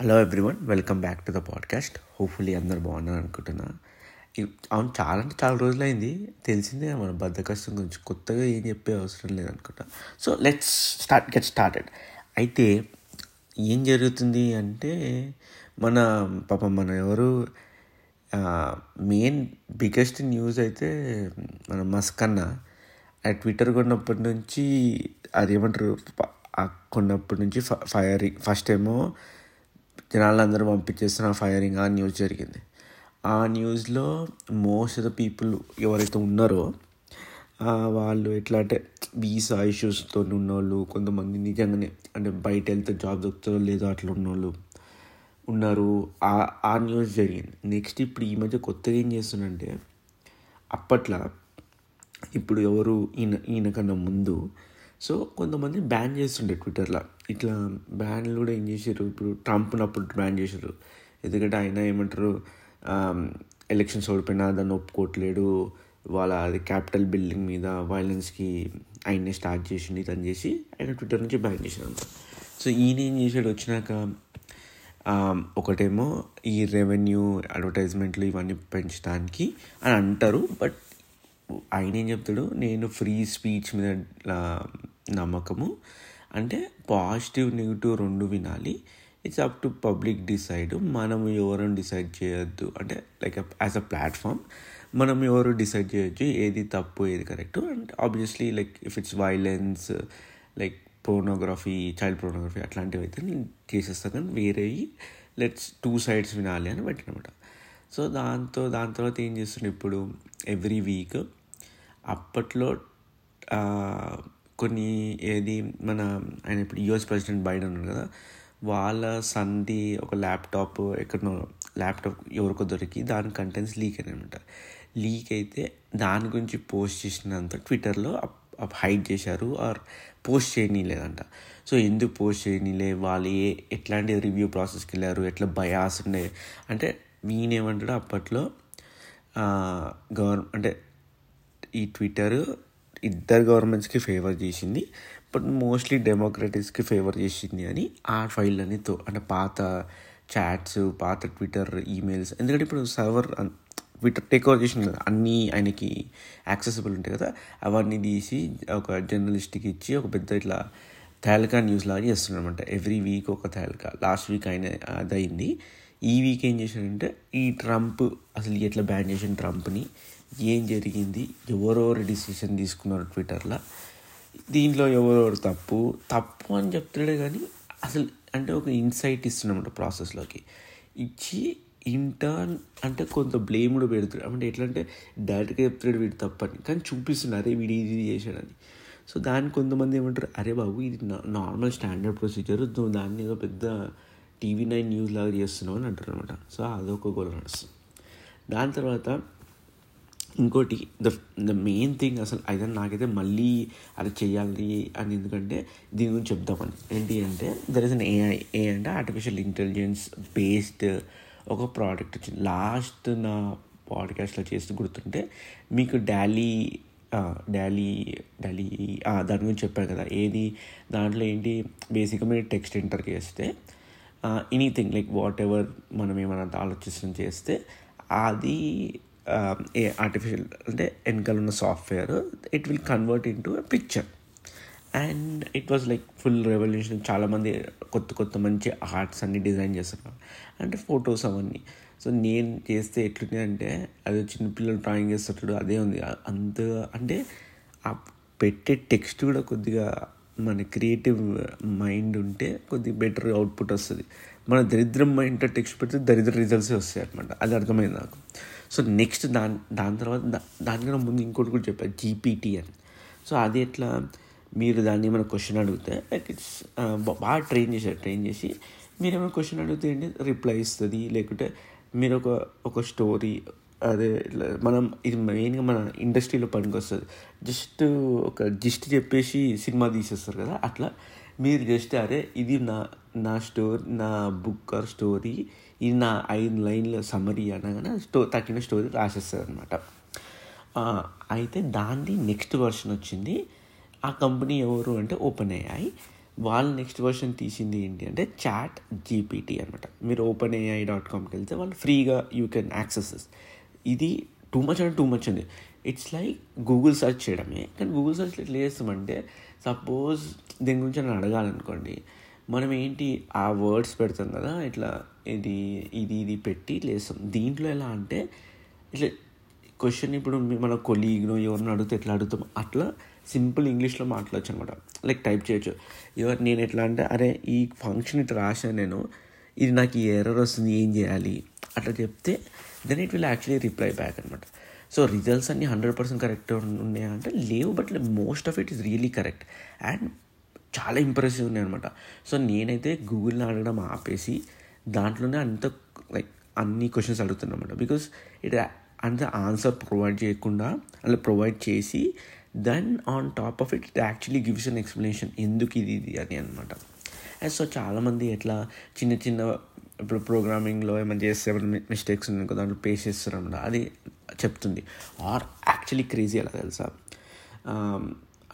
Hello everyone welcome back to the podcast hopefully అందరు బాగున్నారు అనుకుంటున్నా. అవును చాలా అంటే చాలా రోజులైంది. తెలిసిందే మన బద్దకష్టం గురించి. కొత్తగా ఏం చెప్పే అవసరం లేదనుకుంటా so let's start get started అయితే ఏం జరుగుతుంది అంటే మన పాపం మన ఎవరు మెయిన్ బిగ్గెస్ట్ న్యూస్ అయితే మన మస్క్ అన్న. ఆ ట్విట్టర్ కొన్నప్పటి నుంచి అది ఏమంటారు కొన్నప్పటి నుంచి ఫ ఫస్ట్ ఏమో జనాలందరూ పంపించేస్తున్న ఫైరింగ్ ఆ న్యూస్ జరిగింది. ఆ న్యూస్లో మోస్ట్ ఆఫ్ ద పీపుల్ ఎవరైతే ఉన్నారో వాళ్ళు ఎట్లా అంటే వీసా ఇష్యూస్తో ఉన్నోళ్ళు కొంతమంది నిజంగానే అంటే బయట వెళ్తే జాబ్ దొరుకుతుందో లేదో అట్లా ఉన్నోళ్ళు ఉన్నారు. ఆ ఆ న్యూస్ జరిగింది. నెక్స్ట్ ఇప్పుడు ఈ మధ్య కొత్తగా ఏం చేస్తుందంటే అప్పట్లో ఇప్పుడు ఎవరు ఈయన ఈయన కన్నా ముందు సో కొంతమంది బ్యాన్ చేస్తుండే ట్విట్టర్లో. ఇట్లా బ్యాన్లు కూడా ఏం చేశారు ఇప్పుడు ట్రంప్ అప్పుడు బ్యాన్ చేశారు ఎందుకంటే ఆయన ఏమంటారు ఎలక్షన్స్ ఓడిపోయినా దాన్ని ఒప్పుకోవట్లేడు వాళ్ళ అది క్యాపిటల్ బిల్డింగ్ మీద వైలెన్స్కి ఆయన్నే స్టార్ట్ చేసింది తను చేసి ఆయన ట్విట్టర్ నుంచి బ్యాన్ చేశారు అనమాట సో ఈయన ఏం చేశాడు? వచ్చినాక ఒకటేమో ఈ రెవెన్యూ అడ్వర్టైజ్మెంట్లు ఇవన్నీ పెంచడానికి అని అంటారు. బట్ ఆయన ఏం చెప్తాడు? నేను ఫ్రీ స్పీచ్ మీద నమ్మకము. అంటే పాజిటివ్ నెగిటివ్ రెండు వినాలి. It's up to public decide మనం ఎవరు డిసైడ్ చేయొద్దు. అంటే లైక్ యాజ్ అ ప్లాట్ఫామ్ మనం ఎవరు డిసైడ్ చేయొచ్చు ఏది తప్పు ఏది correct and obviously like if it's violence like pornography child pornography అట్లాంటివి అయితే నేను చేసేస్తాను కానీ వేరేవి లెట్స్ టూ సైడ్స్ వినాలి అని పెట్టినమాట. సో దాంతో దాని తర్వాత ఏం చేస్తుండే ఇప్పుడు ఎవ్రీ వీక్ అప్పట్లో కొన్ని ఏది మన ఆయన ఇప్పుడు యుఎస్ ప్రెసిడెంట్ బైడెన్ ఉన్నారు కదా వాళ్ళ సన్ది ఒక ల్యాప్టాప్ ఎక్కడో ల్యాప్టాప్ ఎవరికో దొరికి దాని కంటెంట్స్ లీక్ అనమాట లీక్ అయితే దాని గురించి పోస్ట్ చేసినంత ట్విట్టర్లో హైడ్ చేశారు ఆర్ పోస్ట్ చేయనీలేదంట. సో ఎందుకు పోస్ట్ చేయనీలే? వాళ్ళు ఏ ఎట్లాంటి రివ్యూ ప్రాసెస్కి వెళ్ళారు? ఎట్లా బయాస్ ఉండే? అంటే వీనేమంటాడు అప్పట్లో గవర్నమెంట్ అంటే ఈ ట్విట్టర్ ఇద్దరు గవర్నమెంట్స్కి ఫేవర్ చేసింది బట్ మోస్ట్లీ డెమోక్రటిక్స్కి ఫేవర్ చేసింది అని ఆ ఫైల్ అని తో అంటే పాత చాట్స్ పాత ట్విట్టర్ ఈమెయిల్స్ ఎందుకంటే ఇప్పుడు సర్వర్ ట్విట్టర్ టేక్ ఓవర్ చేసింది కదా అన్నీ ఆయనకి యాక్సెసిబుల్ ఉంటాయి కదా అవన్నీ తీసి ఒక జర్నలిస్ట్కి ఇచ్చి ఒక పెద్ద ఇట్లా తేలకా న్యూస్ లాగా చేస్తున్నాడు అనమాట ఎవ్రీ వీక్ ఒక తేలకా. లాస్ట్ వీక్ ఆయన అది అయింది ఈ వీక్ ఏం చేశాడంటే ఈ ట్రంప్ అసలు ఎట్లా బ్యాన్ చేసిన ట్రంప్ని ఏం జరిగింది? ఎవరెవరు డిసిషన్ తీసుకున్నారు ట్విట్టర్లో. దీంట్లో ఎవరెవరు తప్పు. తప్పు అని చెప్తాడే కానీ అసలు అంటే ఒక ఇన్సైట్ ఇస్తున్నమాట ప్రాసెస్లోకి ఇచ్చి ఇంటర్న్ అంటే కొంత బ్లేమ్ కూడా పెడుతాడు అంటే ఎట్లా అంటే డైరెక్ట్గా చెప్తాడు వీడు తప్పని. కానీ చూపిస్తున్నారు అరే వీడు ఇది చేశాడని. సో దాన్ని కొంతమంది ఏమంటారు అరే బాబు ఇది నార్మల్ స్టాండర్డ్ ప్రొసీజర్ నువ్వు దాన్ని ఏదో పెద్ద టీవీ నైన్ న్యూస్ లాగా చేస్తున్నావు అని అంటారు అనమాట సో అదొక గోల్ నడుస్తుంది. దాని తర్వాత ఇంకోటి ద ద మెయిన్ థింగ్ అసలు అయితే నాకైతే మళ్ళీ అది చెయ్యాలి అని ఎందుకంటే దీని గురించి చెప్దామని. ఏంటి అంటే దర్ ఇస్ అన్ ఏఐ ఏ అంటే ఆర్టిఫిషియల్ ఇంటెలిజెన్స్ బేస్డ్ ఒక ప్రోడక్ట్ వచ్చింది. లాస్ట్ నా పాడ్కాస్ట్లో చేస్తూ గుర్తుంటే మీకు డాలీ డాలీ డాలీ దాని గురించి చెప్పాను కదా. ఏది? దాంట్లో ఏంటి? బేసిక్గా మీరు టెక్స్ట్ ఎంటర్ చేస్తే ఎనీథింగ్ లైక్ వాట్ ఎవర్ మనం ఏమైనా ఆలోచిస్తుంది చేస్తే అది ఏ ఆర్టిఫిషియల్ అంటే వెనకాల ఉన్న software it will convert into picture and it was like full revolution చాలామంది కొత్త కొత్త మంచి ఆర్ట్స్ అన్ని డిజైన్ చేస్తున్నారు. అంటే ఫొటోస్ అవన్నీ. సో నేను చేస్తే ఎట్లుంది అంటే అది చిన్నపిల్లలు డ్రాయింగ్ చేస్తున్నాడు అదే ఉంది. అంత అంటే ఆ పెట్టే టెక్స్ట్ కూడా కొద్దిగా మన క్రియేటివ్ మైండ్ ఉంటే కొద్దిగా బెటర్ అవుట్పుట్ వస్తుంది. మన దరిద్రం మైండ్తో టెక్స్ట్ పెడితే దరిద్ర రిజల్ట్సే వస్తాయి అనమాట అది అర్థమైంది నాకు. సో నెక్స్ట్ దాని దాని తర్వాత దానికన్నా ముందు ఇంకోటి కూడా చెప్పారు జీపీటీ అని. సో అది ఎట్లా? మీరు దాన్ని ఏమైనా క్వశ్చన్ అడిగితే లైక్ ఇట్స్ బాగా ట్రైన్ చేశారు. ట్రైన్ చేసి మీరు ఏమైనా క్వశ్చన్ అడిగితే ఏంటి? రిప్లై ఇస్తుంది. లేకుంటే మీరు ఒక ఒక స్టోరీ అదే ఇట్లా మనం ఇది మెయిన్గా మన ఇండస్ట్రీలో పనికి వస్తుంది జస్ట్ ఒక జిస్ట్ చెప్పేసి సినిమా తీసేస్తారు కదా అట్లా మీరు జస్ట్ అరే ఇది నా నా స్టోరీ నా బుక్ ఆర్ స్టోరీ ఇది నా ఐదు లైన్ల సమరీ అనగానే స్టో తగిన స్టోరీ రాసేస్తుంది అనమాట అయితే దాన్ని నెక్స్ట్ వర్షన్ వచ్చింది. ఆ కంపెనీ ఎవరు అంటే ఓపెన్ అయ్యాయి వాళ్ళు నెక్స్ట్ వర్షన్ తీసింది ఏంటి అంటే చాట్ జీపీటీ అనమాట మీరు ఓపెన్ ఏఐ డాట్ కామ్కి వెళ్తే వాళ్ళు ఫ్రీగా యూ కెన్ యాక్సెస్ ఇది టూ మచ్ అంటే టూ మచ్ ఉంది. ఇట్స్ లైక్ గూగుల్ సెర్చ్ చేయడమే కానీ గూగుల్ సెర్చ్ ఎట్లా చేస్తామంటే సపోజ్ దీని గురించి నేను అడగాలనుకోండి మనం ఏంటి ఆ వర్డ్స్ పెడతాం కదా ఇట్లా ఇది ఇది ఇది పెట్టి లేస్తాం దీంట్లో ఎలా అంటే ఇట్లా క్వశ్చన్ ఇప్పుడు మన కొలీగ్నో ఎవరిని అడిగితే ఎట్లా అడుగుతాం? అట్లా సింపుల్ ఇంగ్లీష్లో మాట్లాడచ్చు అనమాట లైక్ టైప్ చేయొచ్చు. ఎవరు నేను ఎట్లా అంటే అరే ఈ ఫంక్షన్ ఇట్లా రాశాను నేను ఇది నాకు ఈ ఎర్రర్ వస్తుంది ఏం చేయాలి? అట్లా చెప్తే then it will actually reply back అనమాట సో రిజల్ట్స్ అన్నీ హండ్రెడ్ పర్సెంట్ కరెక్ట్ ఉన్నాయా అంటే లేవు but most of it is really correct and చాలా ఇంప్రెసివ్ ఉన్నాయి అనమాట సో నేనైతే గూగుల్ని అడగడం ఆపేసి దాంట్లోనే అంత లైక్ అన్ని క్వశ్చన్స్ అడుగుతున్నాను అనమాట బికాస్ ఇట్ అంత ఆన్సర్ ప్రొవైడ్ చేయకుండా అలా ప్రొవైడ్ చేసి then on top of it it actually gives an explanation ఎందుకు ఇది ఇది అని అనమాట సో చాలామంది ఎట్లా చిన్న చిన్న ఇప్పుడు ప్రోగ్రామింగ్లో ఏమైనా చేస్తే ఏమైనా మిస్టేక్స్ ఉన్నాయి దాంట్లో పేస్ చేస్తున్నాం అది చెప్తుంది. ఆర్ యాక్చువల్లీ క్రేజీ ఎలా తెలుసా?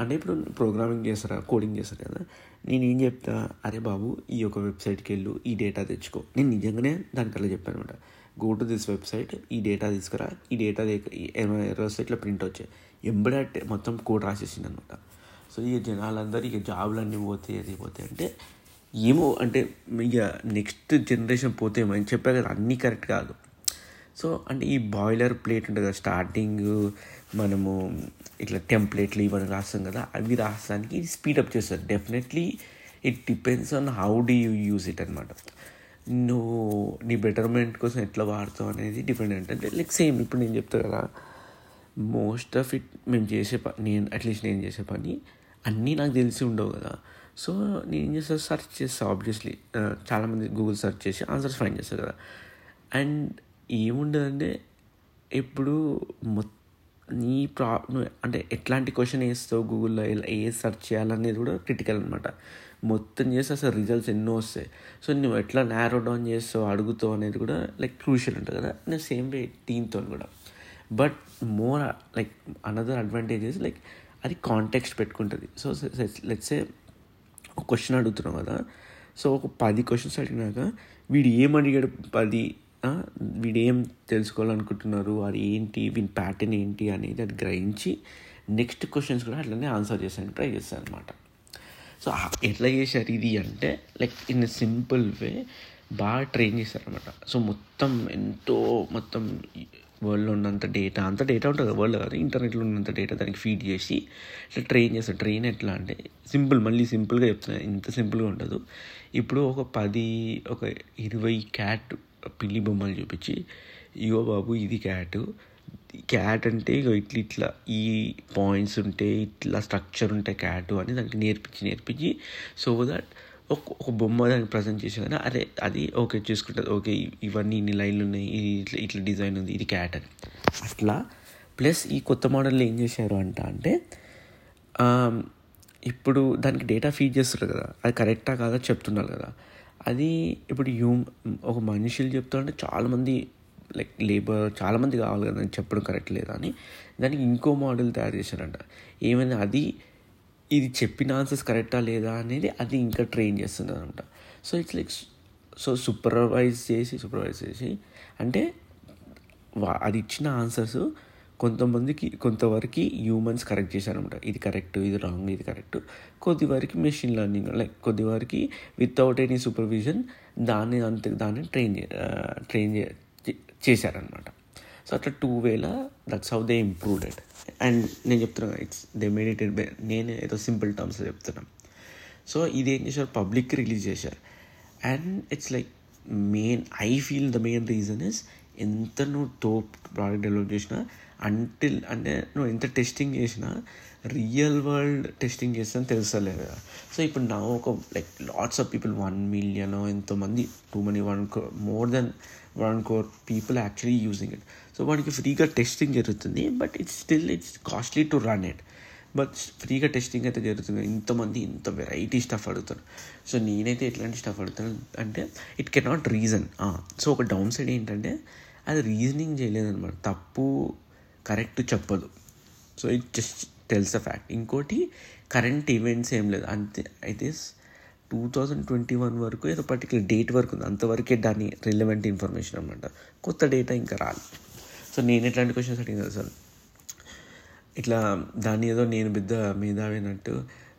అంటే ఇప్పుడు ప్రోగ్రామింగ్ చేస్తారా? కోడింగ్ చేస్తారు కదా. నేను ఏం చెప్తా? అరే బాబు ఈ యొక్క వెబ్సైట్కి వెళ్ళు ఈ డేటా తెచ్చుకో. నేను నిజంగానే దానికల్లా చెప్పాను అనమాట గో టు దిస్ వెబ్సైట్ ఈ డేటా తీసుకురా. ఈ డేటా ఎర్రర్స్ ఇట్లా ప్రింట్ వచ్చాయి ఎంబడాట్ మొత్తం కోడ్ రాసేసింది అనమాట సో ఈ జనాలందరూ ఇక జాబులు అన్నీ పోతాయి అది పోతాయి అంటే ఏమో అంటే ఇక నెక్స్ట్ జనరేషన్ పోతే అని చెప్పా కదా అన్నీ కరెక్ట్ కాదు. సో అంటే ఈ బాయిలర్ ప్లేట్ ఉంటుంది కదా స్టార్టింగ్ మనము ఇట్లా టెంప్లెట్లు ఇవన్నీ రాస్తాం కదా అవి రాస్తానికి స్పీడప్ చేస్తారు. Definitely it depends on how do you use it అనమాట నువ్వు నీ బెటర్మెంట్ కోసం ఎట్లా వాడతావు అనేది డిపెండెంట్ అంటే లైక్ సేమ్ ఇప్పుడు నేను చెప్తా కదా మోస్ట్ ఆఫ్ ఇట్ మేము చేసే పని నేను అట్లీస్ట్ నేను చేసే పని అన్నీ నాకు తెలిసి ఉండవు కదా. సో నేను ఏం చేస్తాను సెర్చ్ చేస్తాను ఆబ్వియస్లీ చాలామంది గూగుల్ సెర్చ్ చేసి ఆన్సర్స్ ఫైండ్ చేస్తారు కదా. అండ్ ఏముండదంటే ఇప్పుడు మొత్తం నీ ప్రా అంటే ఎట్లాంటి క్వశ్చన్ వేస్తావు గూగుల్లో ఏ సెర్చ్ చేయాలనేది కూడా క్రిటికల్ అనమాట మొత్తం చేస్తే అసలు రిజల్ట్స్ ఎన్నో వస్తాయి. సో నువ్వు ఎట్లా నేరో డౌన్ చేస్తావు అడుగుతావు అనేది కూడా లైక్ క్రూషియల్ ఉంటుంది కదా. నేను సేమ్ వే టీమ్తో కూడా. But more like another advantages like అది కాంటెక్స్ట్ పెట్టుకుంటుంది. సో లెట్సే ఒక క్వశ్చన్ అడుగుతున్నాం కదా. సో ఒక పది క్వశ్చన్స్ అడిగినాక వీడు ఏం అడిగాడు? పది వీడు ఏం తెలుసుకోవాలనుకుంటున్నారు? అది ఏంటి? వీని ప్యాటర్న్ ఏంటి? అనేది అది గ్రహించి నెక్స్ట్ క్వశ్చన్స్ కూడా అట్లనే ఆన్సర్ చేసాను ట్రై చేస్తాను అనమాట సో ఎట్లా చేశారు ఇది అంటే లైక్ ఇన్ సింపుల్ వే బాగా ట్రైన్ చేశారనమాట సో మొత్తం ఎంతో మొత్తం వరల్డ్లో ఉన్నంత డేటా అంత డేటా ఉంటుంది వరల్డ్ కాదు ఇంటర్నెట్లో ఉన్నంత డేటా దానికి ఫీడ్ చేసి ఇట్లా ట్రైన్ చేస్తాం. ట్రైన్ ఎట్లా అంటే సింపుల్ మళ్ళీ సింపుల్గా చెప్తున్నా ఇంత సింపుల్గా ఉండదు. ఇప్పుడు ఒక పది ఒక ఇరవై క్యాట్ పిల్లి బొమ్మలు చూపించి ఇగో బాబు ఇది క్యాట్. క్యాట్ అంటే ఇగో ఇట్లా ఇట్లా ఈ పాయింట్స్ ఉంటే ఇట్లా స్ట్రక్చర్ ఉంటే క్యాట్ అని దానికి నేర్పించి నేర్పించి సో దట్ ఒక ఒక బొమ్మ దానికి ప్రజెంట్ చేసే కానీ అరే అది ఓకే చూసుకుంటుంది. ఓకే ఇవన్నీ ఇన్ని లైన్లు ఉన్నాయి ఇట్లా ఇట్లా డిజైన్ ఉంది ఇది క్యాట్ అని. అట్లా ప్లస్ ఈ కొత్త మోడల్లో ఏం చేశారు అంట అంటే ఇప్పుడు దానికి డేటా ఫీడ్ చేస్తారు కదా అది కరెక్టా కాదా చెప్తున్నారు కదా. అది ఇప్పుడు హ్యూమ్ ఒక మనుషులు చెప్తా అంటే చాలామంది లైక్ లేబర్ చాలామంది కావాలి కదా అని చెప్పడం కరెక్ట్ లేదా అని. దానికి ఇంకో మోడల్ తయారు చేశారంట. ఏమైనా అది ఇది చెప్పిన ఆన్సర్స్ కరెక్టా లేదా అనేది అది ఇంకా train చేస్తుందనమాట so it's like so supervise చేసి సూపర్వైజ్ చేసి అంటే అది ఇచ్చిన ఆన్సర్స్ కొంతమందికి కొంతవరకు హ్యూమన్స్ కరెక్ట్ చేశారనమాట ఇది కరెక్ట్ ఇది రాంగ్ ఇది కరెక్ట్ కొద్దివరకు మెషిన్ లెర్నింగ్ లైక్ కొద్దివరకు వితౌట్ ఎనీ సూపర్విజన్ దాన్ని అంత దాన్ని ట్రైన్ ట్రైన్ చేశారనమాట సో అట్లా టూ వేల that's how they improved and నేను చెప్తున్నా ఇట్స్ దే మేడ్ ఇట్ నేను ఏదో సింపుల్ టర్మ్స్ చెప్తున్నాను సో ఇది ఏం చేశారు? పబ్లిక్ రిలీజ్ చేశారు. And it's like main I feel the main reason is ఎంత నువ్వు టోప్ ప్రోడక్ట్ డెవలప్ చేసినా అంటిల్ అంటే నువ్వు ఎంత టెస్టింగ్ చేసినా రియల్ వరల్డ్ టెస్టింగ్ చేస్తే తెలుసలేదు కదా. సో ఇప్పుడు నా ఒక like lots of people one million ఎంతోమంది too many one crore more than one crore people actually using it so వాడికి ఫ్రీగా టెస్టింగ్ జరుగుతుంది but it's still it's costly to run it but ఫ్రీగా టెస్టింగ్ అయితే జరుగుతుంది. ఇంతమంది ఇంత వెరైటీ స్టఫ్ అడుగుతారు. సో నేనైతే ఎట్లాంటి స్టఫ్ అడుగుతాను అంటే ఇట్ కెనాట్ రీజన్ సో ఒక డౌన్ సైడ్ ఏంటంటే అది రీజనింగ్ చేయలేదన్నమాట. తప్పు కరెక్ట్ చెప్పదు. So it just tells a fact ఇంకోటి కరెంట్ ఈవెంట్స్ ఏం లేదు. అంతే అయితే టూ థౌజండ్ ట్వంటీ వన్ వరకు ఏదో పర్టికులర్ డేట్ వరకు ఉంది. అంతవరకే దాని రిలవెంట్ ఇన్ఫర్మేషన్ అనమాట కొత్త డేటా ఇంకా రాలి. సో నేను ఎట్లాంటి క్వశ్చన్స్ అడిగింది సార్. ఇట్లా దాన్ని ఏదో నేను పెద్ద మేధావినట్టు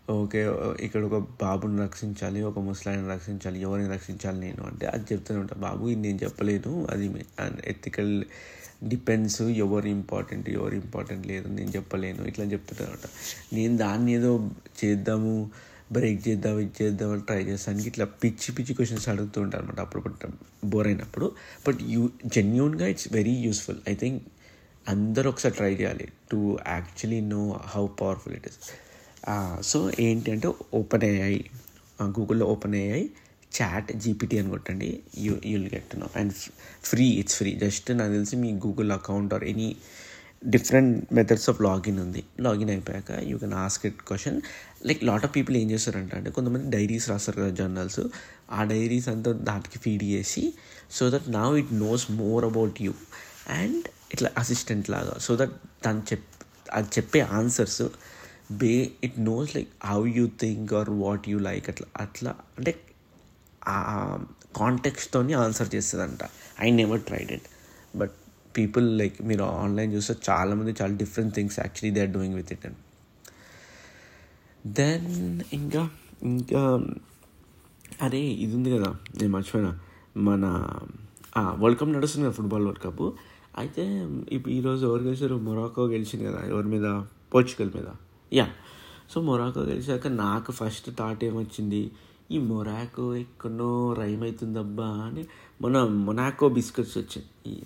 ఓకే ఇక్కడ ఒక బాబుని రక్షించాలి ఒక ముసలాయిని రక్షించాలి ఎవరిని రక్షించాలి నేను అంటే అది చెప్తూనే ఉంటాను బాబు ఇది నేను చెప్పలేను అది ఎథికల్ డిపెండ్స్ ఎవరు ఇంపార్టెంట్ ఎవరు ఇంపార్టెంట్ లేదు నేను చెప్పలేను ఇట్లా చెప్తుంటానమాట నేను దాన్ని ఏదో చేద్దాము బ్రేక్ చేద్దాం ఇది చేద్దాం అని ట్రై చేస్తాను ఇట్లా పిచ్చి పిచ్చి క్వశ్చన్స్ అడుగుతూ ఉంటాను అనమాట అప్పుడు బోర్ అయినప్పుడు. బట్ యూ జెన్యున్గా it's very useful I think అందరూ ఒకసారి ట్రై చేయాలి to actually know how powerful it is so ఏంటి అంటే ఓపెన్ ఏఐ గూగుల్లో ఓపెన్ ఏఐ చాట్ జీపీటీ అని కొట్టండి you you'll get know and free it's free just నాకు తెలిసి మీ Google account or any different methods of login ఉంది. Login అయిపోయాక you can ask it question like lot of people ఏం చేస్తారంట అంటే కొంతమంది డైరీస్ రాస్తారు కదా జర్నల్స్ ఆ డైరీస్ అంతా దానికి ఫీడ్ చేసి సో దట్ నా it knows more about you and ఇట్లా అసిస్టెంట్ లాగా సో దట్ తను చెప్ అది చెప్పే answers by it knows like how you think or what you like అట్లా అట్లా అంటే ఆ కాంటెక్స్తో ఆన్సర్ చేస్తుందంట. I never tried it but people like మీరు ఆన్లైన్ చూస్తే చాలామంది చాలా different things actually they are doing with it and then ఇంకా ఇంకా అరే ఇది ఉంది కదా నేను మర్చిపోయినా. మన వరల్డ్ కప్ నడుస్తుంది కదా ఫుట్బాల్ వరల్డ్ కప్ అయితే ఇప్పుడు ఈరోజు ఎవరు గెలిచారు? మొరాకో గెలిచింది కదా ఎవరి మీద? పోర్చుగల్ మీద. యా సో మొరాకో గెలిచాక నాకు ఫస్ట్ థాట్ ఏమొచ్చింది? ఈ మొరాకో ఎక్కడో రైమ్ అవుతుందబ్బా అని. మన మొనాకో బిస్కెట్స్ వచ్చాయి.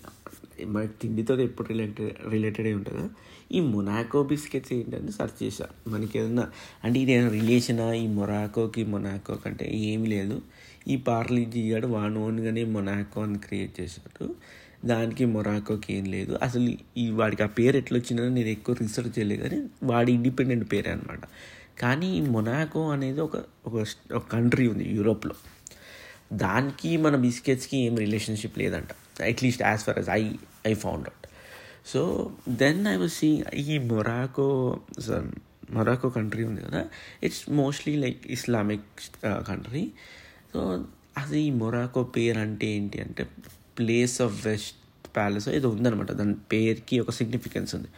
మన తిండితో ఎప్పుడు రిలేటెడ్ రిలేటెడ్ అయి ఉంటుంది? ఈ మొనాకో బిస్కెట్స్ ఏంటంటే సెర్చ్ చేశాను మనకి ఏదన్నా అంటే ఇది ఏదైనా రిలేషనా? ఈ మొరాకోకి మొనాకో కంటే ఏమీ లేదు. ఈ పార్లీ జీగాడు వాన్ ఓన్గానే మొనాకో అని క్రియేట్ చేశాడు. దానికి మొరాకోకి ఏం లేదు. అసలు ఈ వాడికి ఆ పేరు ఎట్లా వచ్చిందో నేను ఎక్కువ రీసెర్చ్ చేయలేదు కానీ వాడి ఇండిపెండెంట్ పేరే అనమాట కానీ ఈ మొనాకో అనేది ఒక ఒక కంట్రీ ఉంది యూరోప్లో దానికి మన బిస్కెట్స్కి ఏం రిలేషన్షిప్ లేదంట. At least as far as I I found out so then I was see ఈ మొరాకో మొరాకో కంట్రీ ఉంది కదా it's mostly like Islamic country so అది ఈ మొరాకో పేరు అంటే ఏంటి అంటే ప్లేస్ ఆఫ్ వెస్ట్ ప్యాలెస్ ఏదో ఉందనమాట దాని పేరుకి ఒక సిగ్నిఫికెన్స్ ఉంది.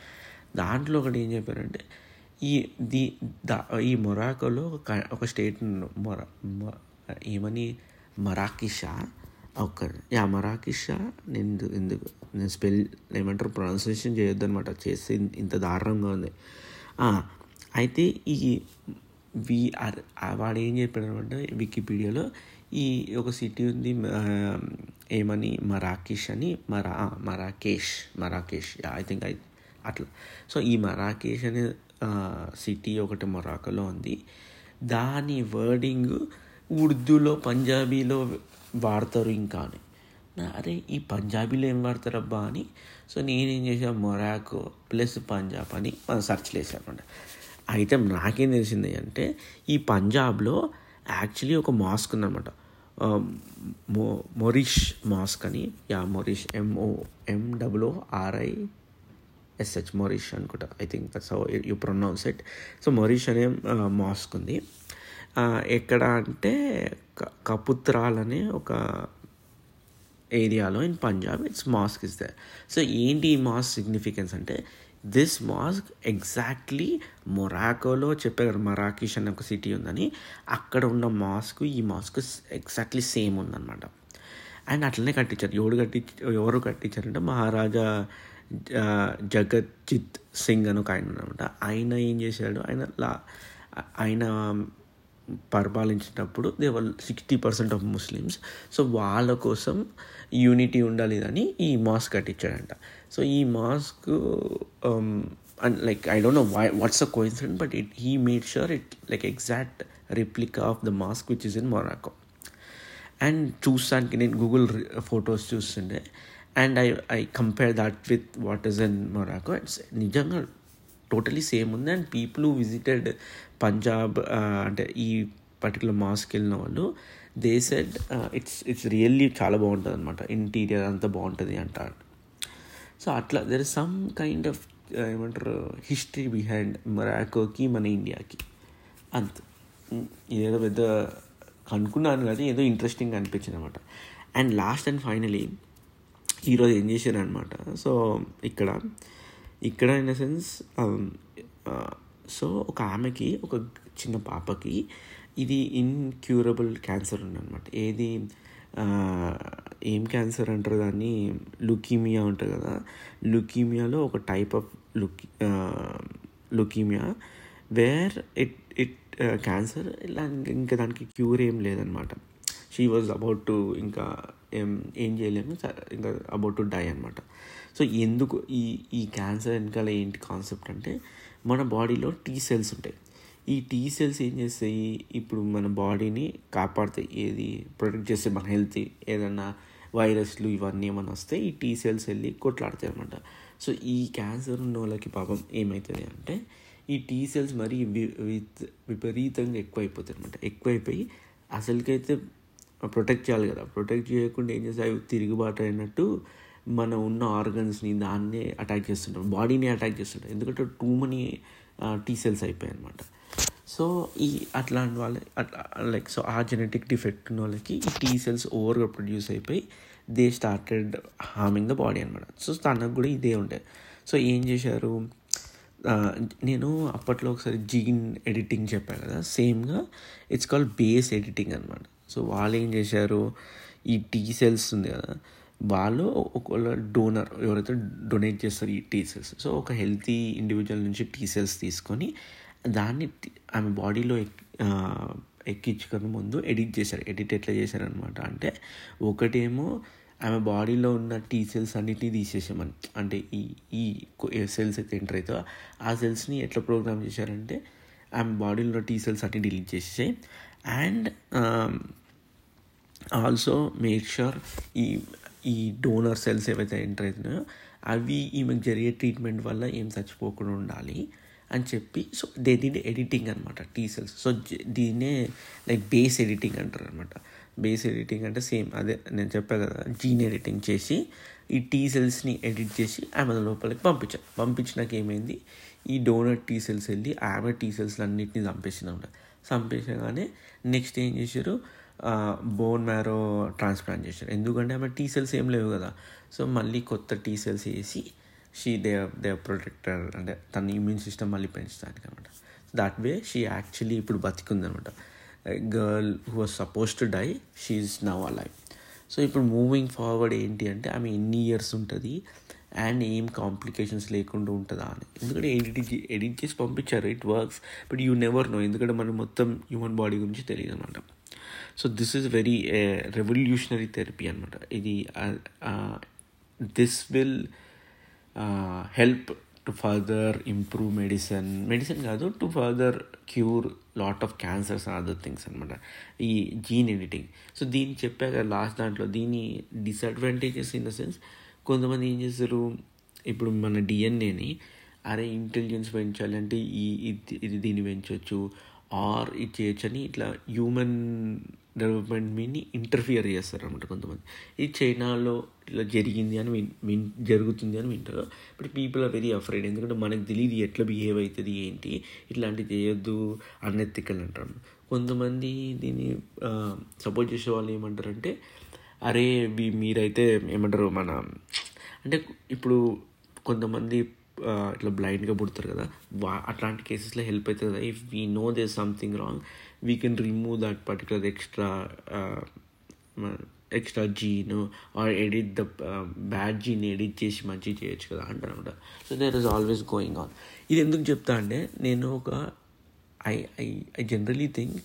దాంట్లో ఒకటి ఏం చెప్పారంటే ఈ ది దా ఈ మొరాకోలో ఒక ఒక స్టేట్ మొరా ఏమని? మరాకిషా ఒక యా మరాకిషా నేను ఎందుకు నేను స్పెల్ ఏమంటారు ప్రొనౌన్సియేషన్ చేయొద్దు అనమాట చేస్తే ఇంత దారుణంగా ఉంది. అయితే ఈ వి వాడు ఏం చెప్పాడు అనమాట వికీపీడియాలో ఈ ఒక సిటీ ఉంది ఏమని మరాకేష్ అని మరా Marrakesh Marrakesh I think I అట్లా. సో ఈ మరాకేష్ అనే సిటీ ఒకటి మొరాకోలో ఉంది. దాని వర్డింగ్ ఉర్దూలో పంజాబీలో వాడతారు ఇంకా అని. అరే ఈ పంజాబీలో ఏం వాడతారబ్బా అని. సో నేనేం చేశాను మొరాకో ప్లస్ పంజాబ్ అని మనం సెర్చ్ వేసామన్నమాట అయితే నాకేం తెలిసింది అంటే ఈ పంజాబ్లో యాక్చువల్లీ ఒక మాస్క్ ఉందన్నమాట. మో మొరిష్ మాస్క్ అని. Yeah Moorish M O M W R I R I S H Moorish అనుకుంటా. I think that's how you pronounce it so Moorish అనే మాస్క్ ఉంది. ఎక్కడ అంటే కపుత్రాల్ అనే ఒక ఏరియాలో in Punjab it's mosque is there so ఏంటి ఈ మాస్క్ సిగ్నిఫికెన్స్ అంటే దిస్ మాస్క్ ఎగ్జాక్ట్లీ మొరాకోలో చెప్పే కదా మరాకిష్ అనే ఒక సిటీ ఉందని అక్కడ ఉన్న మాస్క్ ఈ మాస్క్ ఎగ్జాక్ట్లీ సేమ్ ఉందన్నమాట. అండ్ అట్లనే కట్టించారు. ఎవరు కట్టి ఎవరు కట్టించారంటే మహారాజా జగజ్జిత్ సింగ్ అని ఒక ఆయన అనమాట ఆయన ఏం చేశాడు? ఆయన లా ఆయన పరిపాలించినప్పుడు there were sixty percent of Muslims so వాళ్ళ కోసం యూనిటీ ఉండాలి అని ఈ మాస్క్ కట్టించాడంట. సో ఈ mosque and like I don't know why what's a coincident but it he made sure it like exact replica of the mosque which is in Morocco and చూసానికి నేను Google photos చూస్తుండే. And I I compare that with what is in Morocco it's నిజంగా totally same ఉంది. And people visited Punjab అంటే ఈ particular mosque వెళ్ళిన వాళ్ళు they said it's it's really చాలా బాగుంటుంది అనమాట ఇంటీరియర్ అంతా బాగుంటుంది అంటారు. సో అట్లా there is some kind of ఏమంటారు హిస్టరీ బిహైండ్ మొరాకోకి మన ఇండియాకి అంత. ఇదేదో పెద్ద కనుక్కున్నాను కానీ ఏదో ఇంట్రెస్టింగ్ అనిపించింది అనమాట అండ్ లాస్ట్ అండ్ ఫైనలీ ఈరోజు ఏం చేశారు అనమాట సో ఇక్కడ ఇక్కడ ఇన్ ద సెన్స్ సో ఒక ఆమెకి ఒక చిన్న పాపకి ఇది ఇన్క్యూరబుల్ క్యాన్సర్ ఉందన్నమాట. ఏది uh, ఏం క్యాన్సర్ అంటారు దాన్ని? లుకీమియా ఉంటుంది కదా. లుకీమియాలో ఒక type of లుకి leukaemia where it it cancer ఇలా ఇంకా దానికి క్యూర్ ఏం లేదనమాట షీ వాజ్ అబౌట్ టు ఇంకా ఏం ఏం చేయలేము ఇంకా అబౌట్ టు డై అనమాట సో ఎందుకు ఈ ఈ క్యాన్సర్ వెనకాల ఏంటి కాన్సెప్ట్ అంటే మన బాడీలో టీ సెల్స్ ఉంటాయి. ఈ టీ సెల్స్ ఏం చేస్తాయి? ఇప్పుడు మన బాడీని కాపాడుతాయి ఏది? ప్రొటెక్ట్ చేస్తే మన హెల్త్ ఏదన్నా వైరస్లు ఇవన్నీ ఏమైనా వస్తే ఈ టీ సెల్స్ వెళ్ళి కొట్లాడతాయి అనమాట సో ఈ క్యాన్సర్ ఉన్న వాళ్ళకి పాపం ఏమవుతుంది అంటే ఈ టీ సెల్స్ మరీ వి- విత్ విపరీతంగా ఎక్కువైపోతాయి అనమాట ఎక్కువైపోయి అసలుకైతే ప్రొటెక్ట్ చేయాలి కదా. ప్రొటెక్ట్ చేయకుండా ఏం చేస్తాయి? అవి తిరుగుబాటు అయినట్టు మన ఉన్న ఆర్గన్స్ని దాన్నే అటాక్ చేస్తుంటారు బాడీని అటాక్ చేస్తుంటారు ఎందుకంటే టూ మనీ టీ సెల్స్ అయిపోయాయి అనమాట సో ఈ అట్లాంటి వాళ్ళ అట్లా లైక్ సో ఆ జెనెటిక్ డిఫెక్ట్ ఉన్న వాళ్ళకి ఈ టీ సెల్స్ ఓవర్గా ప్రొడ్యూస్ అయిపోయి they started harming the body అనమాట సో తనకు కూడా ఇదే ఉండే. సో ఏం చేశారు? నేను అప్పట్లో ఒకసారి జీన్ ఎడిటింగ్ చెప్పాను కదా. సేమ్గా ఇట్స్ కాల్డ్ బేస్ ఎడిటింగ్ అనమాట సో వాళ్ళు ఏం చేశారు? ఈ టీ సెల్స్ ఉంది కదా వాళ్ళు ఒకవేళ డోనర్ ఎవరైతే డొనేట్ చేస్తారు ఈ టీ సెల్స్ సో ఒక హెల్తీ ఇండివిజువల్ నుంచి టీ సెల్స్ తీసుకొని దాన్ని ఆమె బాడీలో ఎక్- ఎక్కించుకొని ముందు ఎడిట్ చేశారు. ఎడిట్ ఎట్లా చేశారనమాట అంటే ఒకటేమో ఆమె బాడీలో ఉన్న టీ సెల్స్ అన్నిటినీ తీసేసామని అంటే ఈ ఈ సెల్స్ అయితే ఎంటర్ అవుతుందో ఆ సెల్స్ని ఎట్లా ప్రోగ్రామ్ చేశారంటే ఆమె బాడీలో ఉన్న టీ సెల్స్ అన్ని డిలీట్ చేసేసాయి. అండ్ ఆల్సో మేక్ షూర్ ఈ ఈ డోనర్ సెల్స్ ఏవైతే ఎంటర్ అవుతున్నాయో అవి ఈమెకు జరిగే ట్రీట్మెంట్ వల్ల ఏం చచ్చిపోకుండా ఉండాలి అని చెప్పి సో దే దీని ఎడిటింగ్ అనమాట టీ సెల్స్ సో దీన్నే లైక్ బేస్ ఎడిటింగ్ అంటారు అనమాట బేస్ ఎడిటింగ్ అంటే సేమ్ అదే నేను చెప్పా కదా జీన్ ఎడిటింగ్ చేసి ఈ టీ సెల్స్ని ఎడిట్ చేసి ఆమె లోపలికి పంపించాను పంపించినాక ఏమైంది? ఈ డోనర్ టీ సెల్స్ వెళ్ళి ఆమె టీ సెల్స్ అన్నింటినీ చంపేసిన చంపేసగానే నెక్స్ట్ ఏం చేశారు? బోన్ మ్యారో ట్రాన్స్ప్లాంట్ చేశారు ఎందుకంటే ఆమె టీ సెల్స్ ఏం లేవు కదా. సో మళ్ళీ కొత్త టీ సెల్స్ వేసి షీ దే దే ప్రొటెక్టర్ అంటే తన ఇమ్యూన్ సిస్టమ్ మళ్ళీ పెంచడానికి అనమాట దాట్ వే షీ యాక్చువల్లీ ఇప్పుడు బతికుంది అనమాట girl who was suppose to die she is now alive so ఇప్పుడు మూవింగ్ ఫార్వర్డ్ ఏంటి అంటే ఆమె ఎన్ని ఇయర్స్ ఉంటుంది అండ్ ఏం కాంప్లికేషన్స్ లేకుండా ఉంటుందా అని. ఎందుకంటే ఎడిట్ ఎడిట్ చేసి పంపించారు it works but you never know ఎందుకంటే మనం మొత్తం హ్యూమన్ బాడీ గురించి తెలియదు అనమాట so this is very revolutionary therapy అనమాట ఇది this will help to further improve medicine medicine కాదు to further cure lot of cancers and other things అనమాట ఈ జీన్ ఎడిటింగ్ సో దీన్ని చెప్పాక లాస్ట్ దాంట్లో దీని డిసడ్వాంటేజెస్ ఇన్ ద సెన్స్ కొంతమంది ఏం చేస్తారు ఇప్పుడు మన డిఎన్ఏని అరే ఇంటెలిజెన్స్ పెంచాలి అంటే ఈ ఇది ఇది దీన్ని పెంచవచ్చు ఆర్ ఇది చేయొచ్చని అని ఇట్లా హ్యూమన్ డెవలప్మెంట్ మీని ఇంటర్ఫియర్ చేస్తారు అనమాట కొంతమంది. ఇది చైనాలో ఇట్లా జరిగింది అని విన్ జరుగుతుంది అని వింటారు. But people are very afraid ఎందుకంటే మనకు తెలియదు ఎట్లా బిహేవ్ అవుతుంది ఏంటి? ఇట్లాంటివి చేయొద్దు అన్నెత్తికల్ అంటారు కొంతమంది దీన్ని సపోర్ట్ చేసే వాళ్ళు ఏమంటారంటే అరే మీరైతే ఏమంటారు మన అంటే ఇప్పుడు కొంతమంది ఇట్లా బ్లైండ్గా పుడతారు కదా. వా అట్లాంటి కేసెస్లో హెల్ప్ అవుతుంది కదా. If we know they something wrong we can remove that particular extra extra gene or edit the bad gene edit చేసి మంచి చేయొచ్చు కదా అంటారు అనమాట. So there is always going on ఇది ఎందుకు చెప్తా అంటే నేను ఒక I I I generally think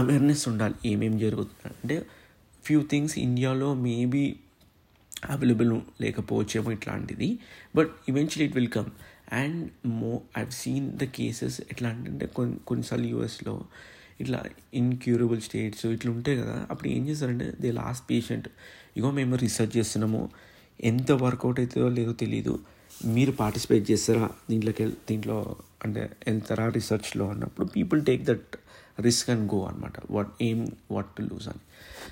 awareness ఉండాలి. ఏమేమి జరుగుతుంది అంటే ఫ్యూ థింగ్స్ ఇండియాలో మేబీ అవైలబుల్ లేకపోవచ్చేమో ఇట్లాంటిది. But eventually it will come and మో ఐవ్ సీన్ ద కేసెస్ ఎట్లా అంటే కొన్ని కొన్నిసార్లు యూఎస్లో ఇట్లా ఇన్క్యూరబుల్ స్టేట్స్ ఇట్లా ఉంటాయి కదా. అప్పుడు ఏం చేస్తారంటే దే లాస్ట్ పేషెంట్ ఇగో మేము రీసెర్చ్ చేస్తున్నాము. ఎంత వర్కౌట్ అవుతుందో లేదో తెలియదు మీరు పార్టిసిపేట్ చేస్తారా? దీంట్లోకి దీంట్లో అంటే వెళ్తారా రీసెర్చ్లో అన్నప్పుడు people take that risk and go అనమాట వాట్ ఏం వాట్ టు లూజ్ అని.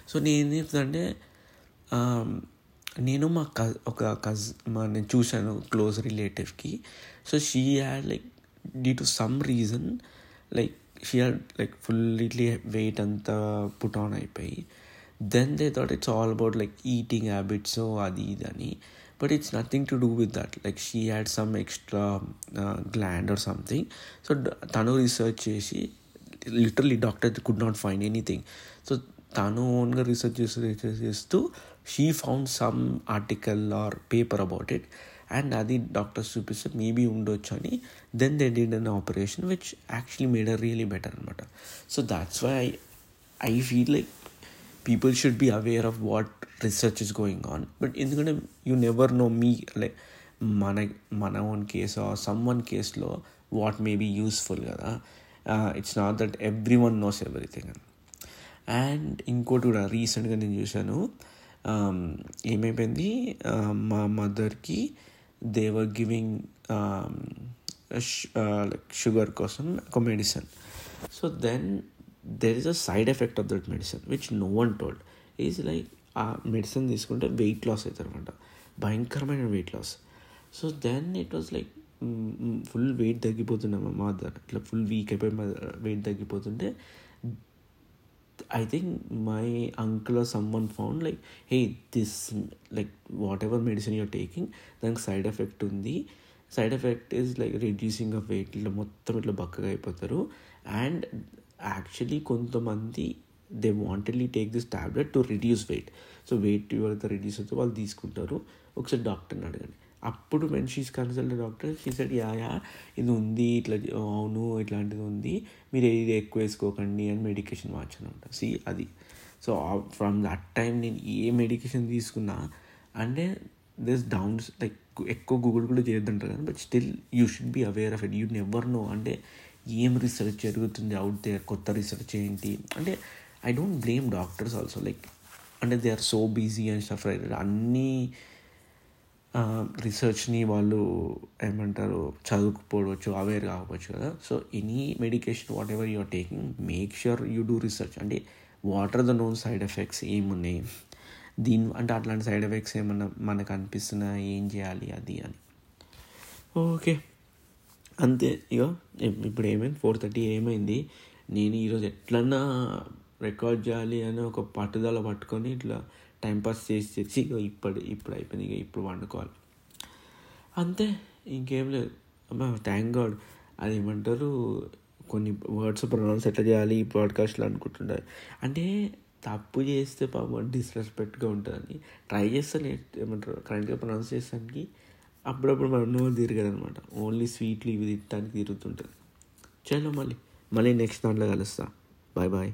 సో నేను చెప్తానంటే um, నేను మా క ఒక కజ్ మా నేను చూశాను close రిలేటివ్కి. So she had like due to some reason like she had like fully weight అంతా పుట్ ఆన్ అయిపోయి. Then they thought it's all about like eating habits అది ఇది అని. But it's nothing to do with that like she had some extra gland or something so తను research చేసి literally doctor could not find anything so తను ఓన్గా research చేస్తూ research చేస్తూ she found some article or paper about it and అది doctors చూపిస్తే maybe ఉండొచ్చు అని. Then they did an operation which actually made a really better అనమాట so that's why I I feel like people should be aware of what research is going on but ఎందుకంటే you never know మీ like మన మన own case someone కేసులో what may be useful కదా. It's not that everyone knows everything అని and ఇంకోటి కూడా రీసెంట్గా నేను చూశాను. Um, ఏమైపోయింది? Um, మా మదర్కి they were giving um, like sugar uh, కోసం ఒక medicine so then there is a side effect of that medicine which no one told is like ఆ మెడిసిన్ తీసుకుంటే వెయిట్ లాస్ అవుతారు అనమాట భయంకరమైన weight loss so then it was like full weight తగ్గిపోతుండే మా mother. ఇట్లా full weak అయిపోయి weight తగ్గిపోతుంటే I think my uncle someone found like hey this like whatever medicine you're taking దానికి side effect ఉంది. Side effect is like reducing of weight ఇట్లా మొత్తం ఇట్లా బక్కగా అయిపోతారు. అండ్ యాక్చువల్లీ కొంతమంది they wantedly take this tablet to reduce weight so weight ఎవరైతే reduce అవుతుందో వాళ్ళు తీసుకుంటారు. ఒకసారి డాక్టర్ని అడగండి. అప్పుడు when she's consult doctor she said yeah yeah ఇది ఉంది ఇట్లా అవును ఇట్లాంటిది ఉంది. మీరు ఇది ఎక్కువ వేసుకోకండి అని మెడికేషన్ మార్చాను సి అది. సో ఫ్రమ్ దట్ టైం నేను ఏ మెడికేషన్ తీసుకున్నా అంటే దిస్ డౌన్స్ లైక్ ఎక్కువ గూగుల్ కూడా చేయొద్దంటారు కానీ but still you should be aware of it you never know అంటే ఏం రీసెర్చ్ జరుగుతుంది అవుట్ దే కొత్త రీసెర్చ్ ఏంటి? అంటే I don't blame doctors also like అంటే they are so busy and stuff right అన్నీ రీసెర్చ్ని వాళ్ళు ఏమంటారు చదువుకుపోవచ్చు అవేర్ కావచ్చు కదా. So any medication whatever you're taking make sure you do research అంటే what are the known side effects ఏమున్నాయి? దీని అంటే అట్లాంటి సైడ్ ఎఫెక్ట్స్ ఏమన్నా మనకు అనిపిస్తున్నా? ఏం చేయాలి? అది అని. ఓకే అంతే. ఇక ఇప్పుడు ఏమైంది? ఫోర్ థర్టీ ఏమైంది? నేను ఈరోజు ఎట్లన్నా రికార్డ్ చేయాలి అని ఒక పట్టుదల పట్టుకొని ఇట్లా టైంపాస్ చేసి తెచ్చి ఇప్పుడు ఇప్పుడు అయిపోయింది ఇక ఇప్పుడు వండుకోవాలి అంతే ఇంకేం లేదు. థ్యాంక్ గాడ్ అది ఏమంటారు కొన్ని వర్డ్స్ ప్రొనౌన్స్ ఎట్లా చేయాలి ఈ పాడ్కాస్ట్లో అనుకుంటుండే అంటే తప్పు చేస్తే పాపం డిస్రెస్పెక్ట్గా ఉంటుందని ట్రై చేస్తాను ఏమంటారు కరెక్ట్గా ప్రొనౌన్స్ చేసానికి అప్పుడప్పుడు మనం నోరు తిరగదు అనమాట ఓన్లీ స్వీట్లు ఇవి తిట్టడానికి తిరుగుతుంటుంది. చలో మళ్ళీ మళ్ళీ నెక్స్ట్ దాంట్లో కలుస్తా. Bye bye